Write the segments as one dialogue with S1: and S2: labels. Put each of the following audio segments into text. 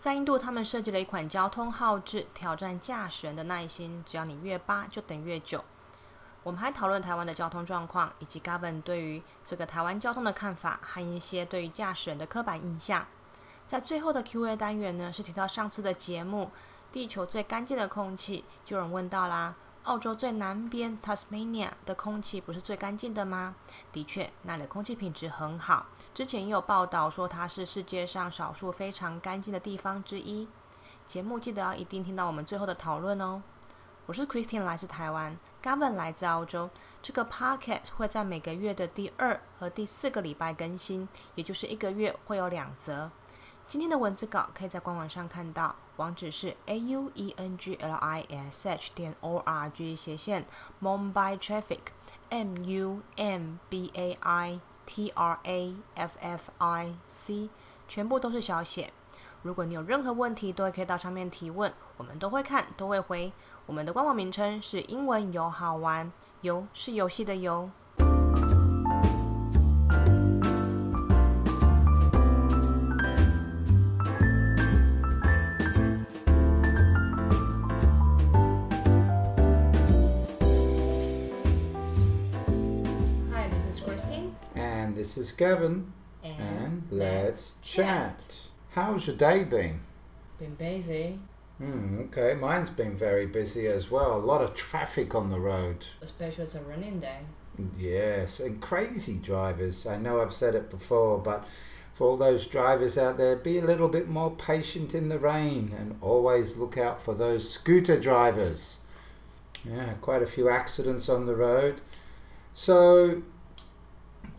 S1: 在印度，他们设计了一款交通号志，挑战驾驶人的耐心。只要你越扒，就等越久。我们还讨论台湾的交通状况，以及 Gavin 对于这个台湾交通的看法，和一些对于驾驶人的刻板印象。在最后的 Q&A 单元呢，是提到上次的节目，地球最干净的空气，就有人问到啦。澳洲最南边 Tasmania 的空气不是最干净的吗？的确，那里的空气品质很好。之前也有报道说它是世界上少数非常干净的地方之一。节目记得要一定听到我们最后的讨论哦。我是 Christine，来自台湾；Gavin 来自澳洲。这个 Podcast 会在每个月的第二和第四个礼拜更新，也就是一个月会有两则。今天的文字稿可以在官网上看到，网址是 a u e n g l i s h 点 o r g 斜线 Mumbai Traffic M U M B A I T R A F F I C，全部都是小写。如果你有任何问题，都可以到上面提问，我们都会看，都会回。我们的官网名称是英文游好玩，游是游戏的游。
S2: This is Gavin.
S1: And,
S2: and
S1: let's
S2: let's chat. How's your day been?
S1: Been busy,
S2: Hmm, okay, mine's been very busy as well. A lot of traffic on the road.
S1: especially it's a running day.
S2: Yes, and crazy drivers. I know I've said it before, but for all those drivers out there, be a little bit more patient in the rain and always look out for those scooter drivers. Yeah, quite a few accidents on the road. So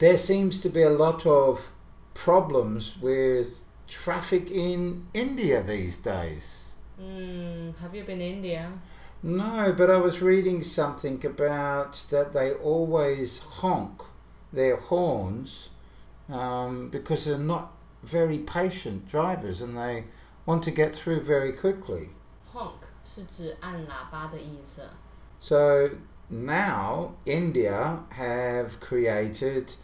S2: there seems to be a lot of problems with traffic in India these days.
S1: Mm, have you been to India?
S2: No, but I was reading something about that they always honk their horns um, because they're not very patient drivers and they want to get through very quickly.
S1: Honk
S2: So now India have created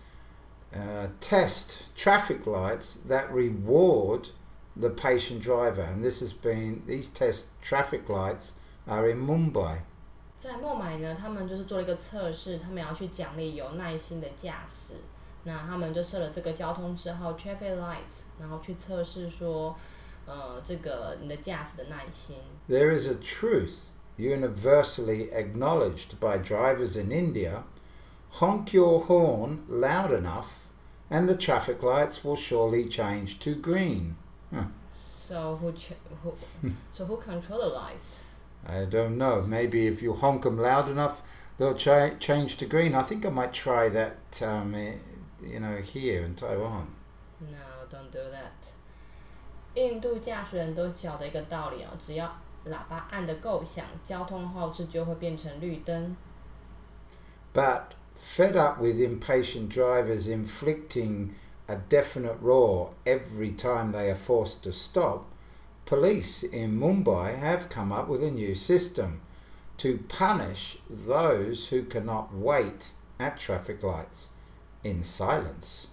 S2: uh, test traffic lights that reward the patient driver, and this has been these test traffic lights are in Mumbai.
S1: 在孟买呢，他们就是做了一个测试，他们要去奖励有耐心的驾驶。那他们就设了这个交通之号 traffic lights，然后去测试说，呃，这个你的驾驶的耐心。
S2: There is a truth universally acknowledged by drivers in India. Honk your horn loud enough, and the traffic lights will surely change to green. Huh.
S1: So who ch- who so who control the lights?
S2: I don't know. Maybe if you honk them loud enough, they'll cha- change to green. I think I might try that. Um, eh, you know, here in Taiwan.
S1: No, don't do that. 印度驾驶人都晓得一个道理哦，只要喇叭按得够响，交通号志就会变成绿灯。
S2: But fed up with impatient drivers inflicting a definite roar every time they are forced to stop, police in Mumbai have come up with a new system to punish those who cannot wait at traffic lights in silence.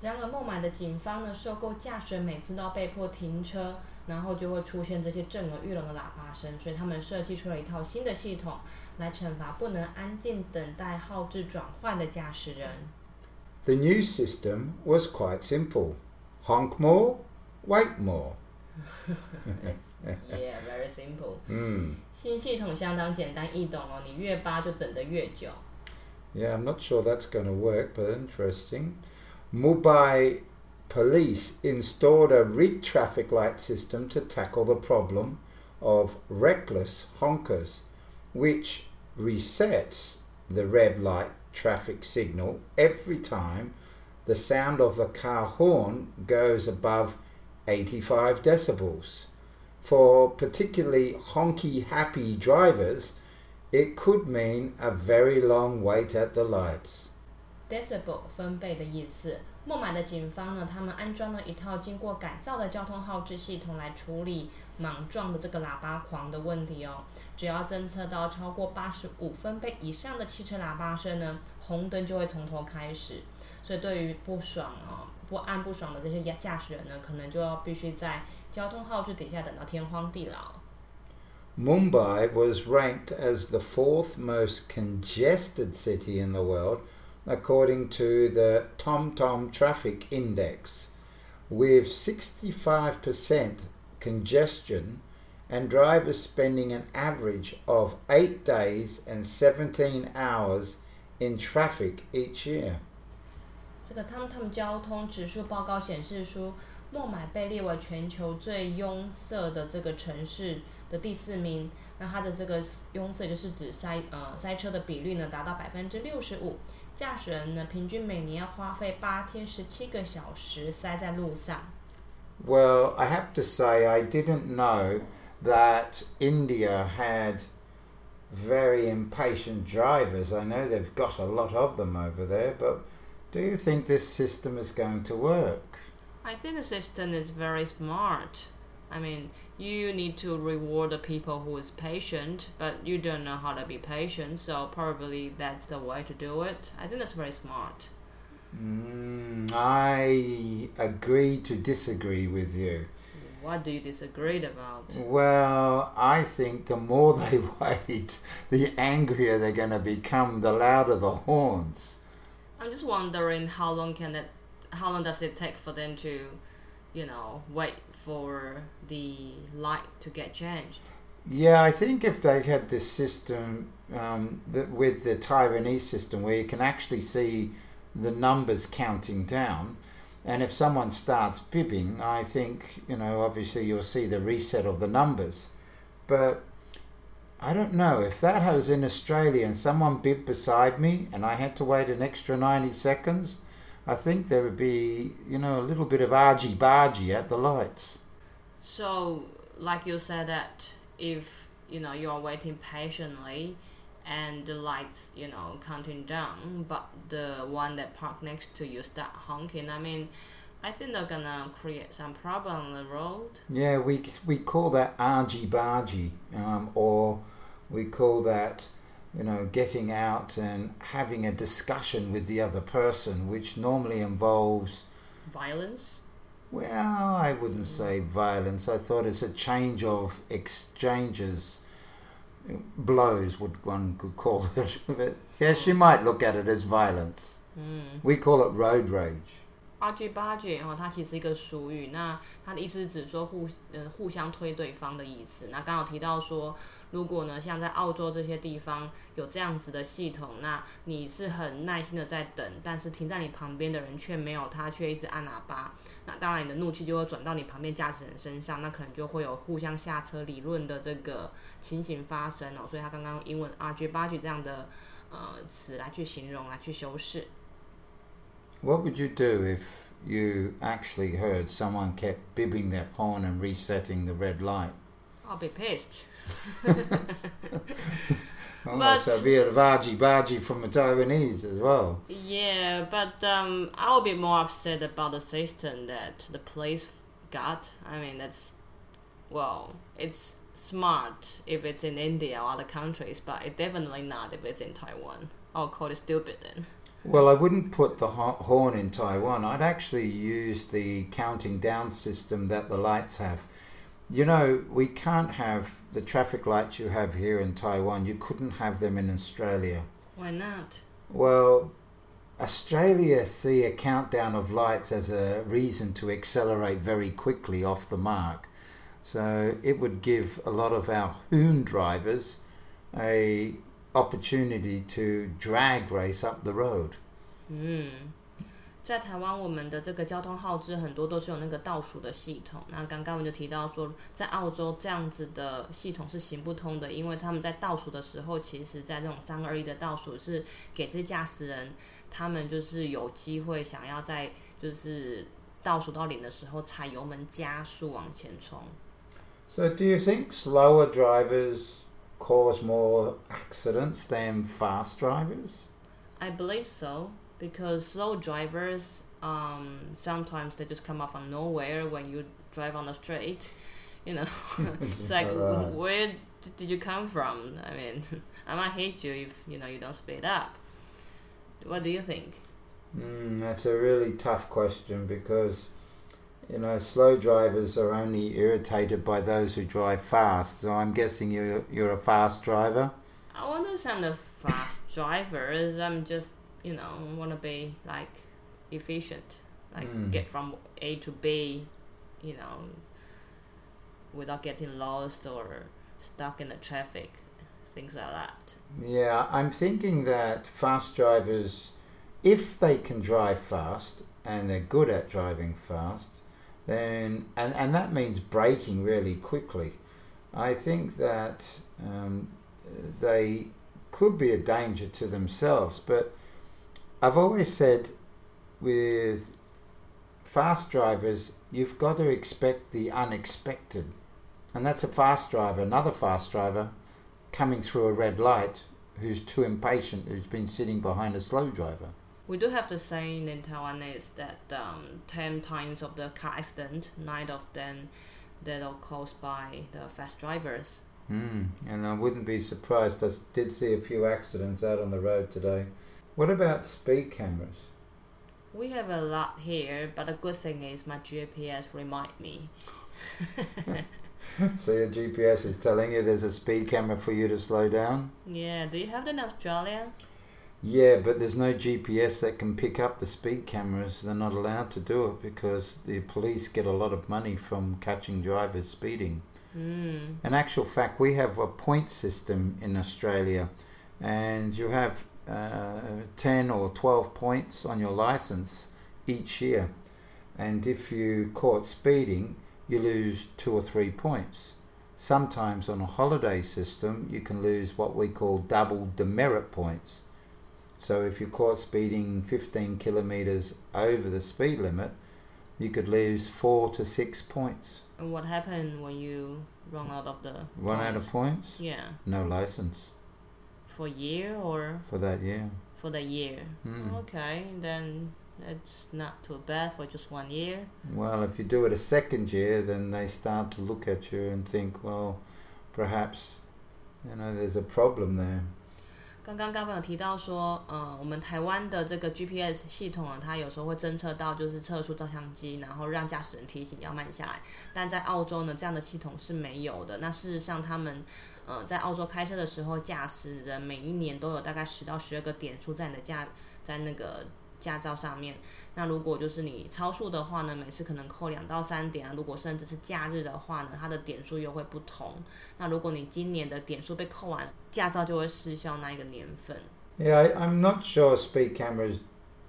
S1: 然而，孟买的警方呢，受够驾驶人每次都要被迫停车， 然后就会出现这些震耳欲聋的喇叭声，所以他们设计出了一套新的系统来惩罚不能安静等待号志转换的驾驶人。
S2: The new system was quite simple: honk more, wait more.
S1: yeah, very simple.
S2: Hmm.
S1: 嗯，新系统相当简单易懂哦，你越叭就等得越久。
S2: Yeah, I'm not sure that's going to work, but interesting. Mumbai police installed a rig traffic light system to tackle the problem of reckless honkers, which resets the red light traffic signal every time the sound of the car horn goes above 85 decibels. For particularly honky happy drivers, it could mean a very long wait at the lights.
S1: decibel 分贝的意思。 孟买的警方呢，他们安装了一套经过改造的交通号志系统来处理莽撞的这个喇叭狂的问题哦。只要侦测到超过八十五分贝以上的汽车喇叭声呢，红灯就会从头开始。所以对于不爽哦、不安不爽的这些驾驶人呢，可能就要必须在交通号志底下等到天荒地老。
S2: Mumbai was ranked as the fourth most congested city in the world, according to the TomTom Traffic Index, with 65% congestion and drivers spending an average of 8 days and 17 hours in traffic each year.
S1: 这个 TomTom 交通指数报告显示出，孟买被列为全球最拥塞的这个城市的第四名。那它的这个拥塞就是指塞呃塞车的比率呢达到百分之六十五， 驾驶人呢平均每年要花费八天十七个小时塞在路上。
S2: Well, I have to say, I didn't know that India had very impatient drivers. I know they've got a lot of them over there, but do you think this system is going to work?
S1: I think the system is very smart. I mean, you need to reward the people who is patient, but you don't know how to be patient, so probably that's the way to do it. I think that's very smart.
S2: Mm, I agree to disagree with you.
S1: What do you disagree about?
S2: Well, I think the more they wait, the angrier they're going to become, the louder the horns.
S1: I'm just wondering how long can it, how long does it take for them to, you know, wait for the light to get changed?
S2: Yeah, I think if they had this system um, that with the Taiwanese system where you can actually see the numbers counting down, and if someone starts bibbing, I think you know obviously you'll see the reset of the numbers. But I don't know if that was in Australia and someone bibbed beside me and I had to wait an extra ninety seconds. I think there would be you know a little bit of argy bargy at the lights.
S1: So, like you said that if you know you are waiting patiently and the lights you know counting down but the one that parked next to you start honking i mean i think they're gonna create some problem on the road
S2: Yeah, we we call that argy bargy, um, or we call that, you know, getting out and having a discussion with the other person, which normally involves,
S1: violence
S2: well, I wouldn't mm. say violence. I thought it's a change of exchanges, blows, what one could call it. but yes, you oh. might look at it as violence.
S1: 嗯
S2: We call it road rage.
S1: Argy bargy 哦，它其实一个俗语，那它的意思是指说互呃互相推对方的意思。那刚好提到说，如果呢像在澳洲这些地方有这样子的系统，那你是很耐心的在等，但是停在你旁边的人却没有，他却一直按喇叭，那当然你的怒气就会转到你旁边驾驶人身上，那可能就会有互相下车理论的这个情形发生哦。所以他刚刚用英文 argy bargy 这样的呃词来去形容，来去修饰。
S2: What would you do if you actually heard someone kept bibbing their horn and resetting the red light?
S1: I'll be pissed.
S2: Oh,
S1: But-
S2: so be a argy bargy from the Taiwanese as well.
S1: Yeah, but um, I'll be more upset about the system that the police got. I mean, that's well, it's smart if it's in India or other countries, but it's definitely not if it's in Taiwan. I'll call it stupid then.
S2: Well, I wouldn't put the horn in Taiwan. I'd actually use the counting down system that the lights have. You know, we can't have the traffic lights you have here in Taiwan. You couldn't have them in Australia.
S1: Why not?
S2: Well, Australia see a countdown of lights as a reason to accelerate very quickly off the mark. So it would give a lot of our hoon drivers a opportunity to drag race up the road.
S1: 嗯，在台湾，我们的这个交通号志很多都是有那个倒数的系统。那刚刚我们就提到说，在澳洲这样子的系统是行不通的，因为他们在倒数的时候，其实在那种三二一的倒数是给这些驾驶人，他们就是有机会想要在就是倒数到零的时候踩油门加速往前冲。
S2: So, do you think slower drivers cause more accidents than fast drivers?
S1: I believe so because slow drivers um, sometimes they just come up from nowhere when you drive on the street. You know, it's like
S2: Right.
S1: where did you come from? I mean, I might hate you if you know you don't speed up. What do you think?
S2: Mm, that's a really tough question because you know, slow drivers are only irritated by those who drive fast. So I'm guessing you're you're a fast driver.
S1: I want to a fast driver. I'm just you know want to be like efficient, like mm. get from A to B, you know, without getting lost or stuck in the traffic, things like that.
S2: Yeah, I'm thinking that fast drivers, if they can drive fast and they're good at driving fast, then and and that means breaking really quickly. I think that um, they could be a danger to themselves, but I've always said with fast drivers, you've got to expect the unexpected. And that's a fast driver, another fast driver coming through a red light who's too impatient, who's been sitting behind a slow driver.
S1: We do have the saying in Taiwanese that um, 10 times of the car accident, nine of them that are caused by the fast drivers.
S2: Mm, and I wouldn't be surprised. I did see a few accidents out on the road today. What about speed cameras?
S1: We have a lot here, but the good thing is my GPS remind me.
S2: so your GPS is telling you there's a speed camera for you to slow down?
S1: Yeah. Do you have that in Australia?
S2: Yeah, but there's no GPS that can pick up the speed cameras. They're not allowed to do it because the police get a lot of money from catching drivers speeding. Mm. In actual fact, we have a point system in Australia, and you have uh, 10 or 12 points on your license each year. And if you caught speeding, you lose two or three points. Sometimes on a holiday system, you can lose what we call double demerit points. So if you're caught speeding 15 kilometers over the speed limit, you could lose four to six points.
S1: And what happened when you run out of the
S2: run
S1: points?
S2: out of points?
S1: Yeah.
S2: No license.
S1: For a year or
S2: for that year?
S1: For that year. Mm. Okay, then it's not too bad for just one year.
S2: Well, if you do it a second year, then they start to look at you and think, well, perhaps, you know, there's a problem there.
S1: 刚刚刚刚有提到说，呃，我们台湾的这个 GPS 系统呢，它有时候会侦测到就是测速照相机，然后让驾驶人提醒要慢下来。但在澳洲呢，这样的系统是没有的。那事实上，他们呃在澳洲开车的时候，驾驶人每一年都有大概十到十二个点数在的驾在那个。驾照上面，那如果就是你超速的话呢，每次可能扣两到三点啊。如果甚至是假日的话呢，它的点数又会不同。那如果你今年的点数被扣完，驾照就会失效那一个年份。
S2: Yeah, I'm not sure speed cameras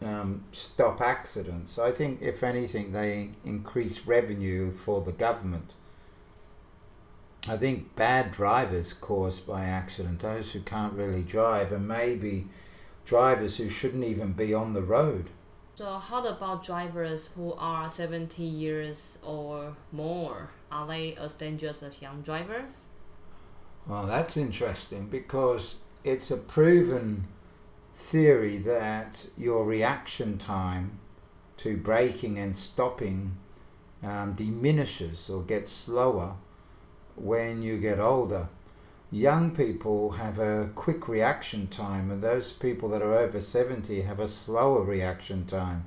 S2: um, stop accidents. I think if anything, they increase revenue for the government. I think bad drivers caused by accident, those who can't really drive, and maybe drivers who shouldn't even be on the road.
S1: So, how about drivers who are 70 years or more? Are they as dangerous as young drivers?
S2: Well, that's interesting because it's a proven theory that your reaction time to braking and stopping um, diminishes or gets slower when you get older young people have a quick reaction time, and those people that are over 70 have a slower reaction time.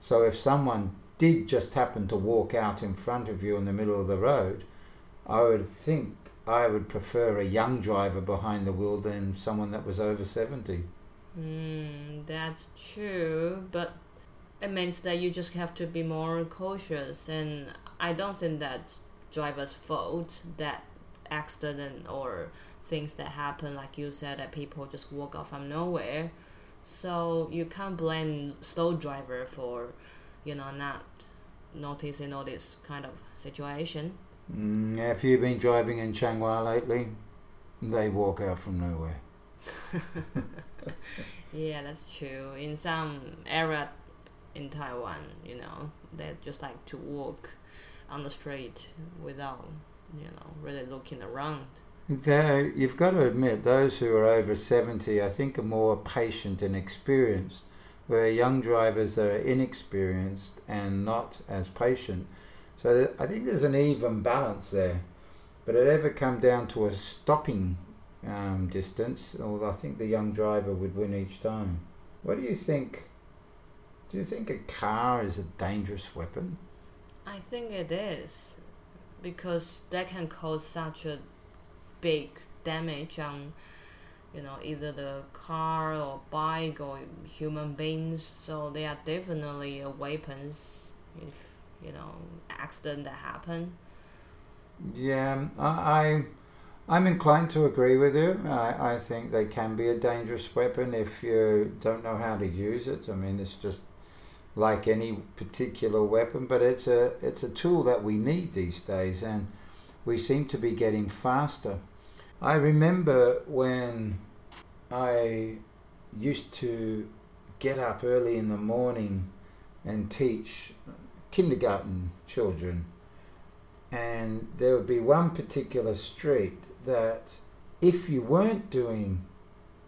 S2: So if someone did just happen to walk out in front of you in the middle of the road, I would think I would prefer a young driver behind the wheel than someone that was over 70.
S1: Mm, that's true, but it means that you just have to be more cautious, and I don't think that driver's fault that accident or things that happen, like you said, that people just walk out from nowhere. So you can't blame slow driver for, you know, not noticing all this kind of situation.
S2: Mm, have you been driving in Changhua lately? They walk out from nowhere.
S1: yeah, that's true. In some area in Taiwan, you know, they just like to walk on the street without you know, really looking around.
S2: There, you've got to admit, those who are over 70, I think, are more patient and experienced, where young drivers are inexperienced and not as patient. So I think there's an even balance there. But it ever come down to a stopping um, distance, although I think the young driver would win each time. What do you think? Do you think a car is a dangerous weapon?
S1: I think it is because that can cause such a big damage on you know either the car or bike or human beings so they are definitely weapons if you know accident that happen
S2: Yeah, um, I, I I'm inclined to agree with you. I, I think they can be a dangerous weapon if you don't know how to use it. I mean, it's just like any particular weapon, but it's a it's a tool that we need these days, and we seem to be getting faster. I remember when I used to get up early in the morning and teach kindergarten children, and there would be one particular street that if you weren't doing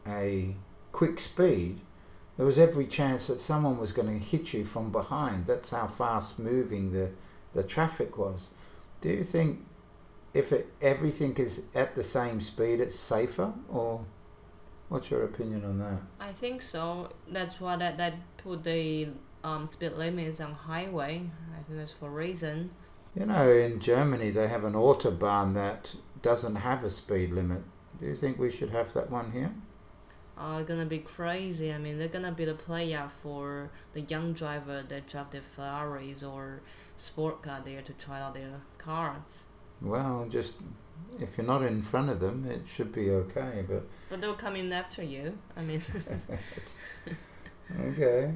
S2: a quick speed, there was every chance that someone was going to hit you from behind. That's how fast moving the, the traffic was. Do you think if it, everything is at the same speed, it's safer, or what's your opinion on that?
S1: I think so. That's why that that put the um, speed limits on highway. I think that's for a reason.
S2: You know, in Germany they have an autobahn that doesn't have a speed limit. Do you think we should have that one here?
S1: Uh, gonna be crazy. I mean, they're gonna be the player for the young driver that drive their Ferraris or sport car there to try out their cars.
S2: Well, just if you're not in front of them, it should be okay. But
S1: But they'll come in after you. I mean,
S2: okay.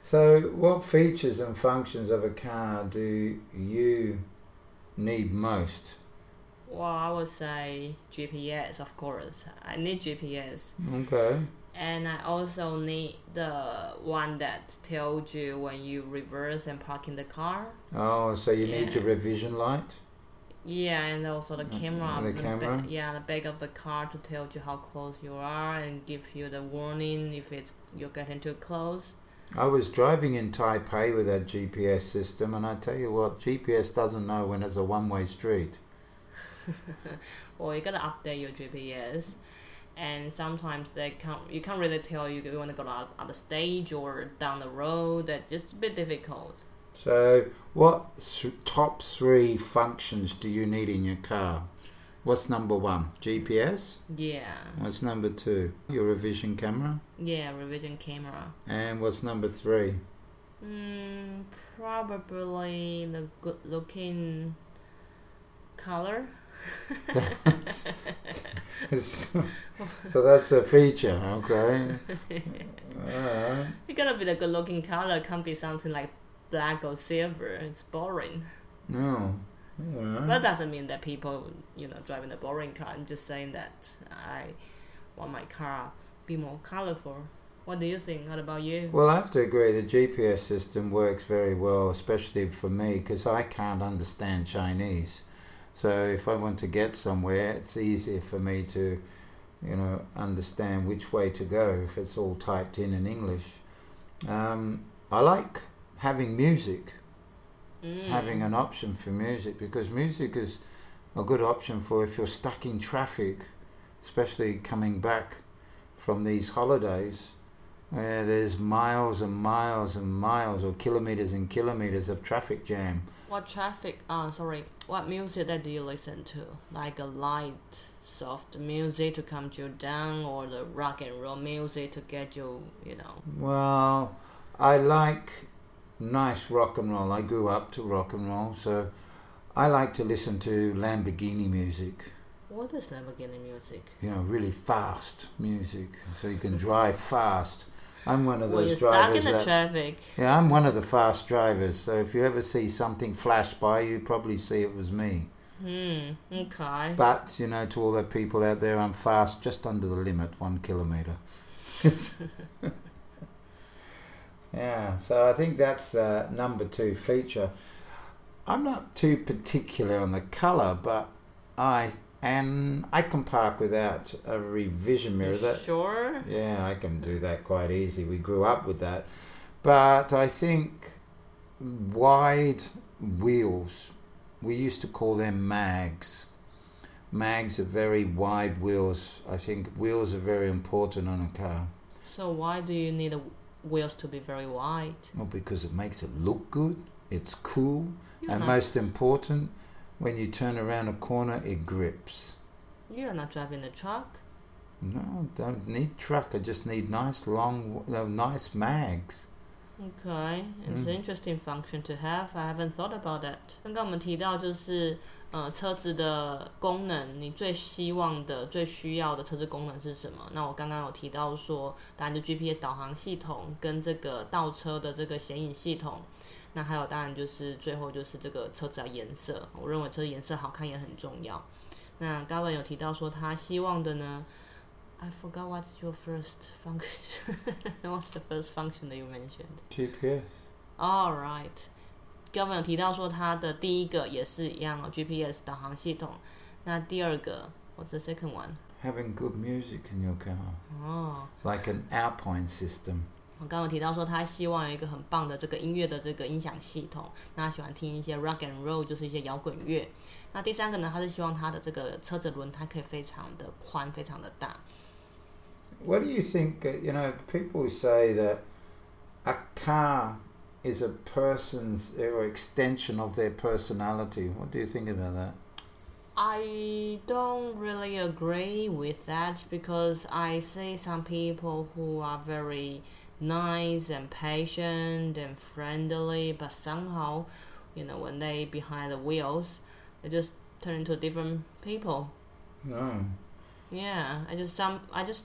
S2: So, what features and functions of a car do you need most?
S1: Well, I would say GPS, of course. I need GPS.
S2: Okay.
S1: And I also need the one that tells you when you reverse and park in the car.
S2: Oh, so you need your revision light.
S1: Yeah, and also the camera.
S2: the
S1: ba-
S2: camera?
S1: yeah, the back of the car to tell you how close you are and give you the warning if it's you're getting too close.
S2: I was driving in Taipei with that GPS system, and I tell you what, GPS doesn't know when it's a one-way street.
S1: Or you gotta update your GPS. And sometimes they can't. You can't really tell you you want to go up, up the stage or down the road. That just a bit difficult.
S2: So, what th- top three functions do you need in your car? What's number one? GPS.
S1: Yeah,
S2: What's number two? Your revision camera.
S1: yeah, revision camera.
S2: And what's number three?
S1: Mm, probably the good looking color.
S2: so that's a feature, okay? Alright.
S1: It gotta be the good looking color. It can't be something like black or silver. It's boring.
S2: No. Alright.
S1: But that doesn't mean that people, you know, driving a boring car. I'm just saying that I want my car be more colorful. What do you think? What about you?
S2: Well, I have to agree. The GPS system works very well, especially for me, because I can't understand Chinese. So if I want to get somewhere, it's easier for me to, you know, understand which way to go if it's all typed in in English. Um, I like having music,
S1: Mm.
S2: having an option for music, because music is a good option for if you're stuck in traffic, especially coming back from these holidays where there's miles and miles and miles or kilometers and kilometers of traffic jam.
S1: What traffic? Oh, sorry. What music that do you listen to? Like a light, soft music to calm you down, or the rock and roll music to get you, you know?
S2: Well, I like nice rock and roll. I grew up to rock and roll, so I like to listen to Lamborghini music.
S1: What is Lamborghini music?
S2: You know, really fast music, so you can drive fast. I'm one of
S1: Well,
S2: those
S1: you're stuck in
S2: drivers
S1: the
S2: that.
S1: traffic.
S2: Yeah, I'm one of the fast drivers. So if you ever see something flash by, you probably see it was me.
S1: Hmm. Okay.
S2: But you know, to all the people out there, I'm fast, just under the limit, one kilometre. yeah, so I think that's uh, number two feature. I'm not too particular on the colour, but I and I can park without a revision mirror. That
S1: sure?
S2: yeah, I can do that quite easy. We grew up with that. But I think wide wheels, we used to call them mags. Mags are very wide wheels. I think wheels are very important on a car.
S1: So why do you need wheels to be very wide?
S2: Well, because it makes it look good. it's cool,
S1: You're
S2: and most important, when you turn around a corner, it grips.
S1: you're not driving the truck.
S2: No, don't need truck. I just need nice long, uh, nice mags.
S1: Okay, it's an interesting function to have. I haven't thought about that. 刚刚我们提到就是，呃，车子的功能，你最希望的、最需要的车子功能是什么？那我刚刚有提到说，当然就 GPS 导航系统跟这个倒车的这个显影系统。 那还有当然就是最后就是这个车子的颜色，我认为车子颜色好看也很重要。那 Gavin 有提到说他希望的呢，I forgot what's your first function. what's the first function that you mentioned?
S2: GPS.
S1: All right，Gavin 有提到说他的第一个也是一样哦，GPS 导航系统。那第二个，What's the second
S2: one？Having good music in your car,
S1: 哦
S2: ，like an Alpine system.
S1: 我刚刚有提到说他希望有一个很棒的这个音乐的这个音响系统，那他喜欢听一些 rock and roll，就是一些摇滚乐。那第三个呢，他是希望他的这个车子轮胎可以非常的宽，非常的大。
S2: What do you think? uh, You know, people say that a car is a person's or extension of their personality. What do you think about that?
S1: I don't really agree with that because I see some people who are very nice and patient and friendly, but somehow, you know, when they behind the wheels, they just turn into different people.
S2: No.
S1: Yeah, I just some I just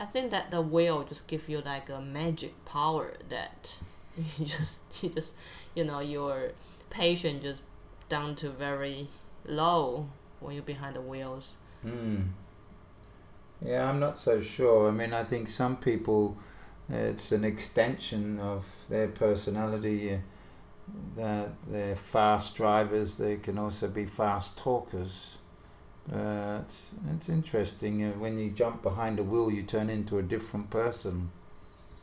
S1: I think that the wheel just give you like a magic power that you just you just you know your patience just down to very low when you're behind the wheels.
S2: Hmm. Yeah, I'm not so sure. I mean, I think some people, it's an extension of their personality. Uh, that they're fast drivers. They can also be fast talkers. Uh, it's, it's interesting. Uh, when you jump behind a wheel, you turn into a different person.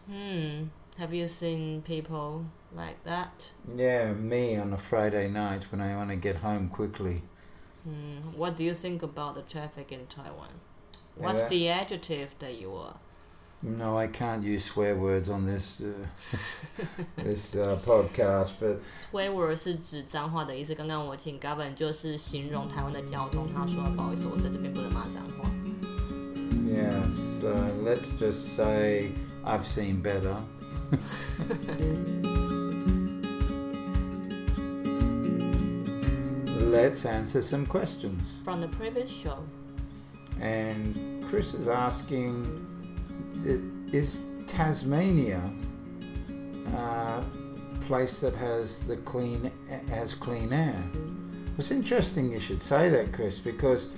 S1: Hmm. Have you seen people like that?
S2: Yeah, me on a Friday night when I want to get home quickly.
S1: Hmm. What do you think about the traffic in Taiwan? What's
S2: Yeah.
S1: the adjective that you are?
S2: No, I can't use swear words on this uh, this uh, podcast, but
S1: Swear word 是指脏话的意思。刚刚我请 Gavin 就是形容台湾的交通，他说不好意思，我在这边不能骂脏话。
S2: yes, uh, let's just say I've seen better. let's answer some questions.
S1: From the previous show,
S2: And Chris is asking, is Tasmania a place that has the clean has clean air? It's interesting you should say that, Chris, because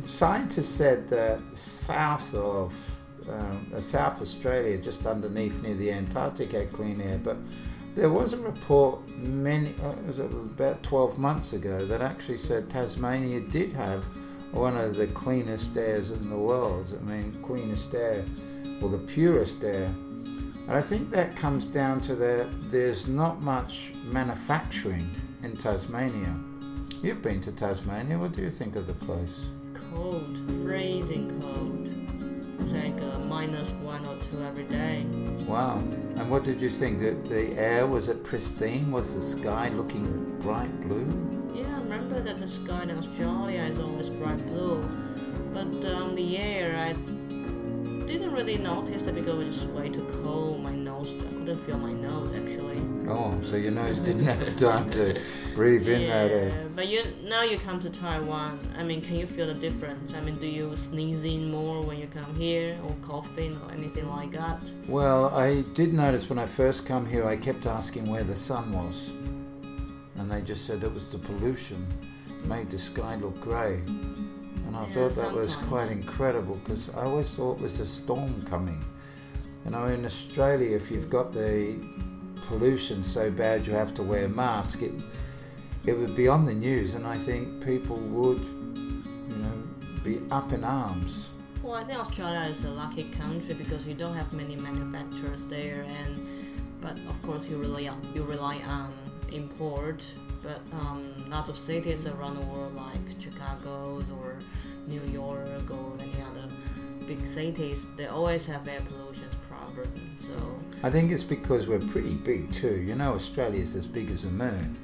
S2: scientists said that south of um, uh, South Australia, just underneath near the Antarctic, had clean air, but there was a report many uh, was about 12 months ago that actually said Tasmania did have one of the cleanest airs in the world. I mean, cleanest air, or the purest air. And I think that comes down to the there's not much manufacturing in Tasmania. You've been to Tasmania. What do you think of the place?
S1: cold, freezing cold. It's like uh, minus one or two every day.
S2: Wow. And what did you think? That the air was it pristine? Was the sky looking bright blue?
S1: Yeah, remember that the sky in Australia is always bright blue, but um, the air I didn't really notice it because it was way too cold. My nose, I couldn't feel my nose actually.
S2: Oh, so your nose didn't have time to breathe in that air.
S1: but you now you come to Taiwan. I mean, can you feel the difference? I mean, do you sneezing more when you come here, or coughing, or anything like that?
S2: Well, I did notice when I first come here, I kept asking where the sun was, they just said it was the pollution made the sky look grey. And I
S1: Yeah,
S2: thought that was quite incredible because I always thought it was a storm coming. You know, in Australia, if you've got the pollution so bad you have to wear a mask, it it would be on the news, and I think people would, you know, be up in arms.
S1: Well, I think Australia is a lucky country because we don't have many manufacturers there, and but of course you rely you rely on import. But um, lots of cities around the world, like Chicago or New York or any other big cities, they always have air pollution problem.
S3: So
S2: I think it's because we're pretty big too. You know, Australia's as big as the moon,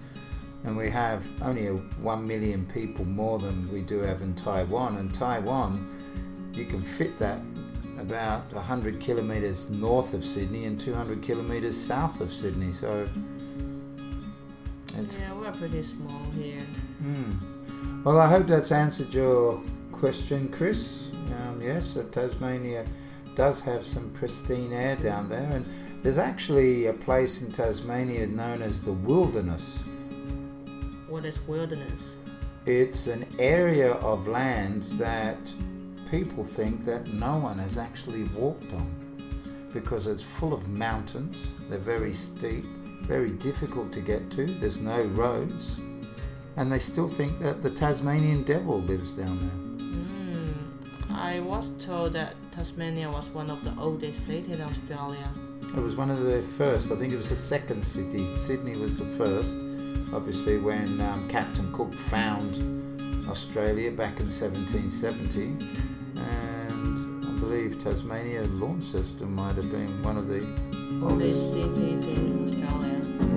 S2: and we have only a, one million people more than we do have in Taiwan. And Taiwan, you can fit that about 100 kilometres north of Sydney and 200 kilometres south of Sydney. So it's
S3: yeah, we're pretty small here.
S2: Hmm. Well, I hope that's answered your question, Chris. Um, yes, Tasmania does have some pristine air down there, and there's actually a place in Tasmania known as the Wilderness.
S3: What is wilderness?
S2: It's an area of land that people think that no one has actually walked on because it's full of mountains, they're very steep, very difficult to get to, there's no roads, and they still think that the Tasmanian devil lives down there.
S3: Mm, I was told that Tasmania was one of the oldest cities in Australia.
S2: It was one of the first, I think it was the second city. Sydney was the first, obviously, when um, Captain Cook found Australia back in 1770. And I believe Tasmania Launceston might have been one of the
S3: oldest cities in Australia.